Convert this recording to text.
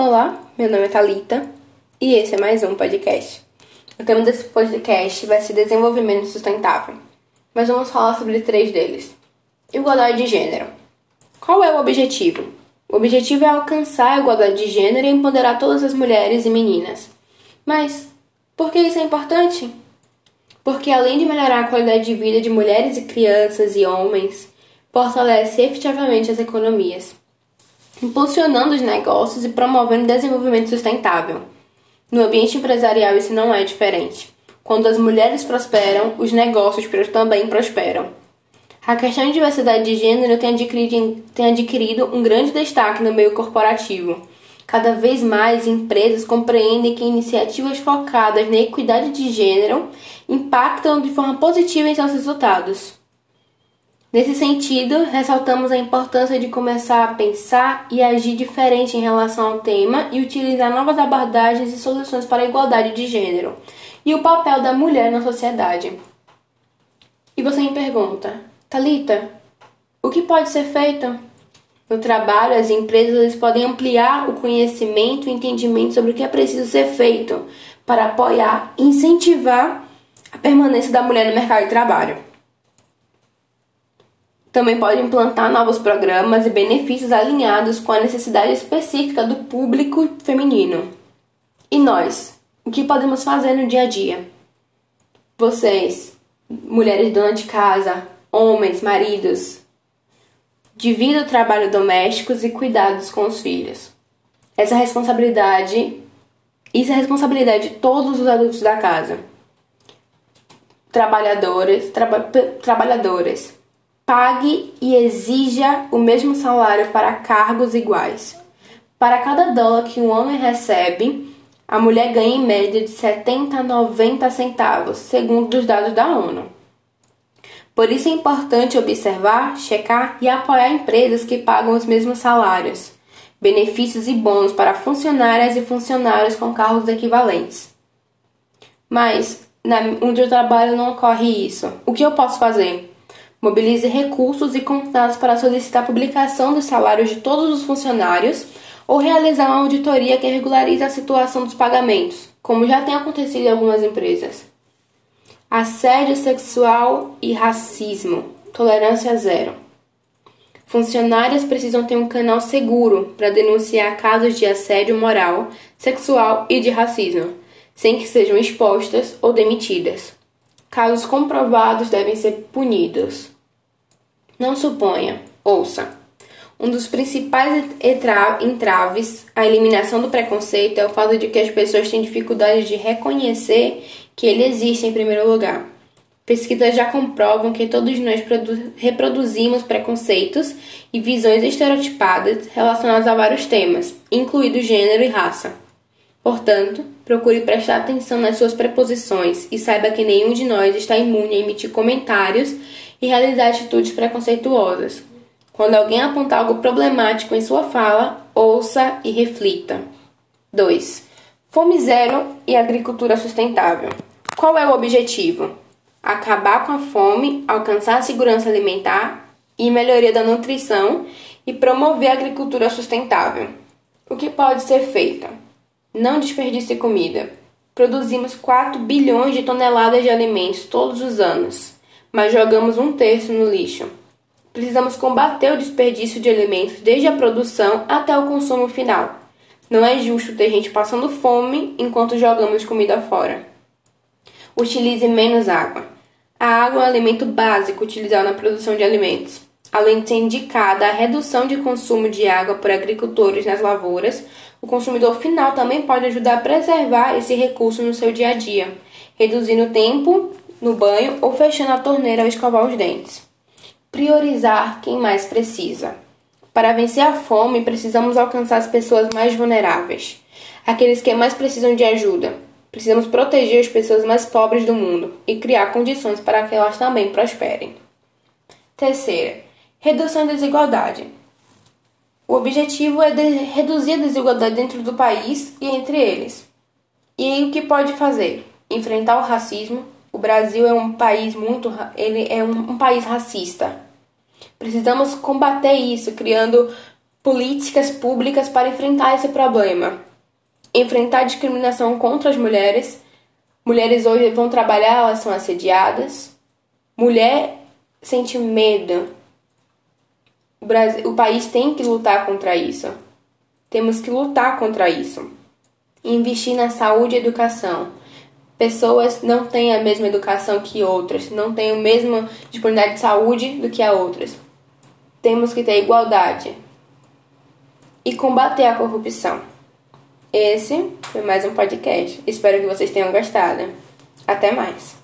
Olá, meu nome é Thalita e esse é mais um podcast. O tema desse podcast vai ser desenvolvimento sustentável, mas vamos falar sobre três deles. Igualdade de gênero. Qual é o objetivo? O objetivo é alcançar a igualdade de gênero e empoderar todas as mulheres e meninas. Mas por que isso é importante? Porque além de melhorar a qualidade de vida de mulheres e crianças e homens, fortalece efetivamente as economias impulsionando os negócios e promovendo desenvolvimento sustentável. No ambiente empresarial, isso não é diferente. Quando as mulheres prosperam, os negócios também prosperam. A questão de diversidade de gênero tem adquirido, tem adquirido um grande destaque no meio corporativo. Cada vez mais empresas compreendem que iniciativas focadas na equidade de gênero impactam de forma positiva em seus resultados. Nesse sentido, ressaltamos a importância de começar a pensar e agir diferente em relação ao tema e utilizar novas abordagens e soluções para a igualdade de gênero e o papel da mulher na sociedade. E você me pergunta, Talita, o que pode ser feito? No trabalho, as empresas podem ampliar o conhecimento e entendimento sobre o que é preciso ser feito para apoiar e incentivar a permanência da mulher no mercado de trabalho. Também pode implantar novos programas e benefícios alinhados com a necessidade específica do público feminino. E nós? O que podemos fazer no dia a dia? Vocês, mulheres donas de casa, homens, maridos, divida o trabalho domésticos e cuidados com os filhos. Essa responsabilidade, isso é responsabilidade de todos os adultos da casa. Trabalhadores, traba, trabalhadores, pague e exija o mesmo salário para cargos iguais. Para cada dólar que um homem recebe, a mulher ganha em média de 70 a 90 centavos, segundo os dados da ONU. Por isso é importante observar, checar e apoiar empresas que pagam os mesmos salários, benefícios e bônus para funcionárias e funcionários com cargos equivalentes. Mas, na, onde eu trabalho não ocorre isso. O que eu posso fazer? Mobilize recursos e contatos para solicitar a publicação dos salários de todos os funcionários ou realizar uma auditoria que regularize a situação dos pagamentos, como já tem acontecido em algumas empresas. Assédio sexual e racismo. Tolerância zero. Funcionárias precisam ter um canal seguro para denunciar casos de assédio moral, sexual e de racismo, sem que sejam expostas ou demitidas. Casos comprovados devem ser punidos. Não suponha, ouça. Um dos principais entraves à eliminação do preconceito é o fato de que as pessoas têm dificuldade de reconhecer que ele existe em primeiro lugar. Pesquisas já comprovam que todos nós reproduzimos preconceitos e visões estereotipadas relacionadas a vários temas, incluído gênero e raça. Portanto, procure prestar atenção nas suas preposições e saiba que nenhum de nós está imune a emitir comentários e realizar atitudes preconceituosas. Quando alguém apontar algo problemático em sua fala, ouça e reflita. 2. Fome zero e agricultura sustentável. Qual é o objetivo? Acabar com a fome, alcançar a segurança alimentar e melhoria da nutrição e promover a agricultura sustentável. O que pode ser feito? Não desperdice comida. Produzimos 4 bilhões de toneladas de alimentos todos os anos, mas jogamos um terço no lixo. Precisamos combater o desperdício de alimentos desde a produção até o consumo final. Não é justo ter gente passando fome enquanto jogamos comida fora. Utilize menos água. A água é um alimento básico utilizado na produção de alimentos. Além de ser indicada a redução de consumo de água por agricultores nas lavouras, o consumidor final também pode ajudar a preservar esse recurso no seu dia a dia, reduzindo o tempo no banho ou fechando a torneira ao escovar os dentes. Priorizar quem mais precisa. Para vencer a fome, precisamos alcançar as pessoas mais vulneráveis, aqueles que mais precisam de ajuda. Precisamos proteger as pessoas mais pobres do mundo e criar condições para que elas também prosperem. Terceira, redução da desigualdade. O objetivo é de reduzir a desigualdade dentro do país e entre eles. E o que pode fazer? Enfrentar o racismo. O Brasil é um país muito, ele é um, um país racista. Precisamos combater isso, criando políticas públicas para enfrentar esse problema. Enfrentar a discriminação contra as mulheres. Mulheres hoje vão trabalhar, elas são assediadas. Mulher sente medo. O, Brasil, o país tem que lutar contra isso. Temos que lutar contra isso. Investir na saúde e educação. Pessoas não têm a mesma educação que outras, não têm a mesma disponibilidade de saúde do que a outras. Temos que ter igualdade e combater a corrupção. Esse foi mais um podcast. Espero que vocês tenham gostado. Até mais.